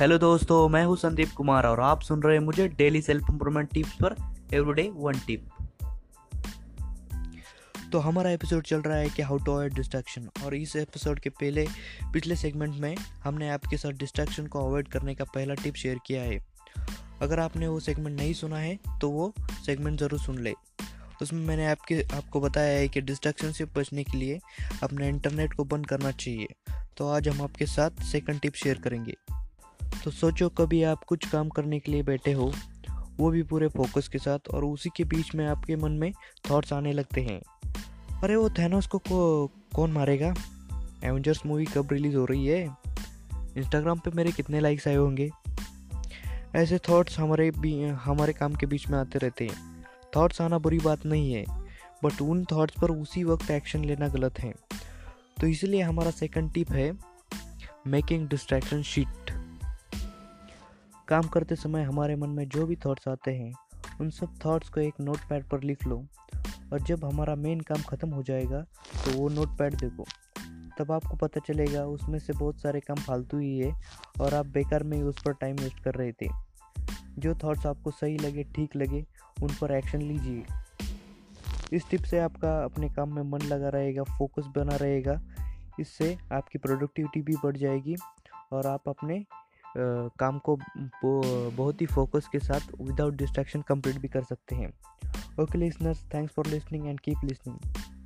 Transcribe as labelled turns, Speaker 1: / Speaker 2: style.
Speaker 1: Hello दोस्तों, मैं हूँ संदीप कुमार और आप सुन रहे हैं मुझे डेली सेल्फ इंप्रूवमेंट टिप्स पर एवरीडे वन टिप तो हमारा एपिसोड चल रहा है कि हाउ टू अवॉइड डिस्ट्रैक्शन और इस एपिसोड के पहले, पिछले सेगमेंट में हमने आपके साथ डिस्ट्रैक्शन को अवॉइड करने का पहला टिप शेयर किया है। अगर आपने वो सेगमेंट नहीं सुना है तो वो सेगमेंट ज़रूर सुन ले। उसमें मैंने आपके, आपको बताया है कि डिस्ट्रैक्शन से बचने के लिए अपने इंटरनेट को बंद करना चाहिए। तो आज हम आपके साथ सेकंड टिप शेयर करेंगे। तो सोचो कभी आप कुछ काम करने के लिए बैठे हो वो भी पूरे फोकस के साथ और उसी के बीच में आपके मन में थॉट्स आने लगते हैं। अरे वो थैनोस को, को कौन मारेगा? एवेंजर्स मूवी कब रिलीज़ हो रही है? इंस्टाग्राम पे मेरे कितने लाइक्स आए होंगे? ऐसे थॉट्स हमारे भी हमारे काम के बीच में आते रहते हैं। थॉट्स आना बुरी बात नहीं है बट उन थॉट्स पर उसी वक्त एक्शन लेना गलत है। तो इसलिए हमारा सेकंड टिप है मेकिंग डिस्ट्रैक्शन शीट काम करते समय हमारे मन में जो भी थॉट्स आते हैं, उन सब थॉट्स को एक नोट पैड पर लिख लो। और जब हमारा मेन काम ख़त्म हो जाएगा तो वो नोट पैड देखो। तब आपको पता चलेगा, उसमें से बहुत सारे काम फालतू ही है और आप बेकार में उस पर टाइम वेस्ट कर रहे थे। जो थॉट्स आपको सही लगे, ठीक लगे, उन पर एक्शन लीजिए। इस टिप से आपका अपने काम में मन लगा रहेगा फोकस बना रहेगा। इससे आपकी प्रोडक्टिविटी भी बढ़ जाएगी और आप अपने काम को बहुत ही फोकस के साथ विदाउट डिस्ट्रैक्शन कंप्लीट भी कर सकते हैं। Okay listeners thanks for listening and keep listening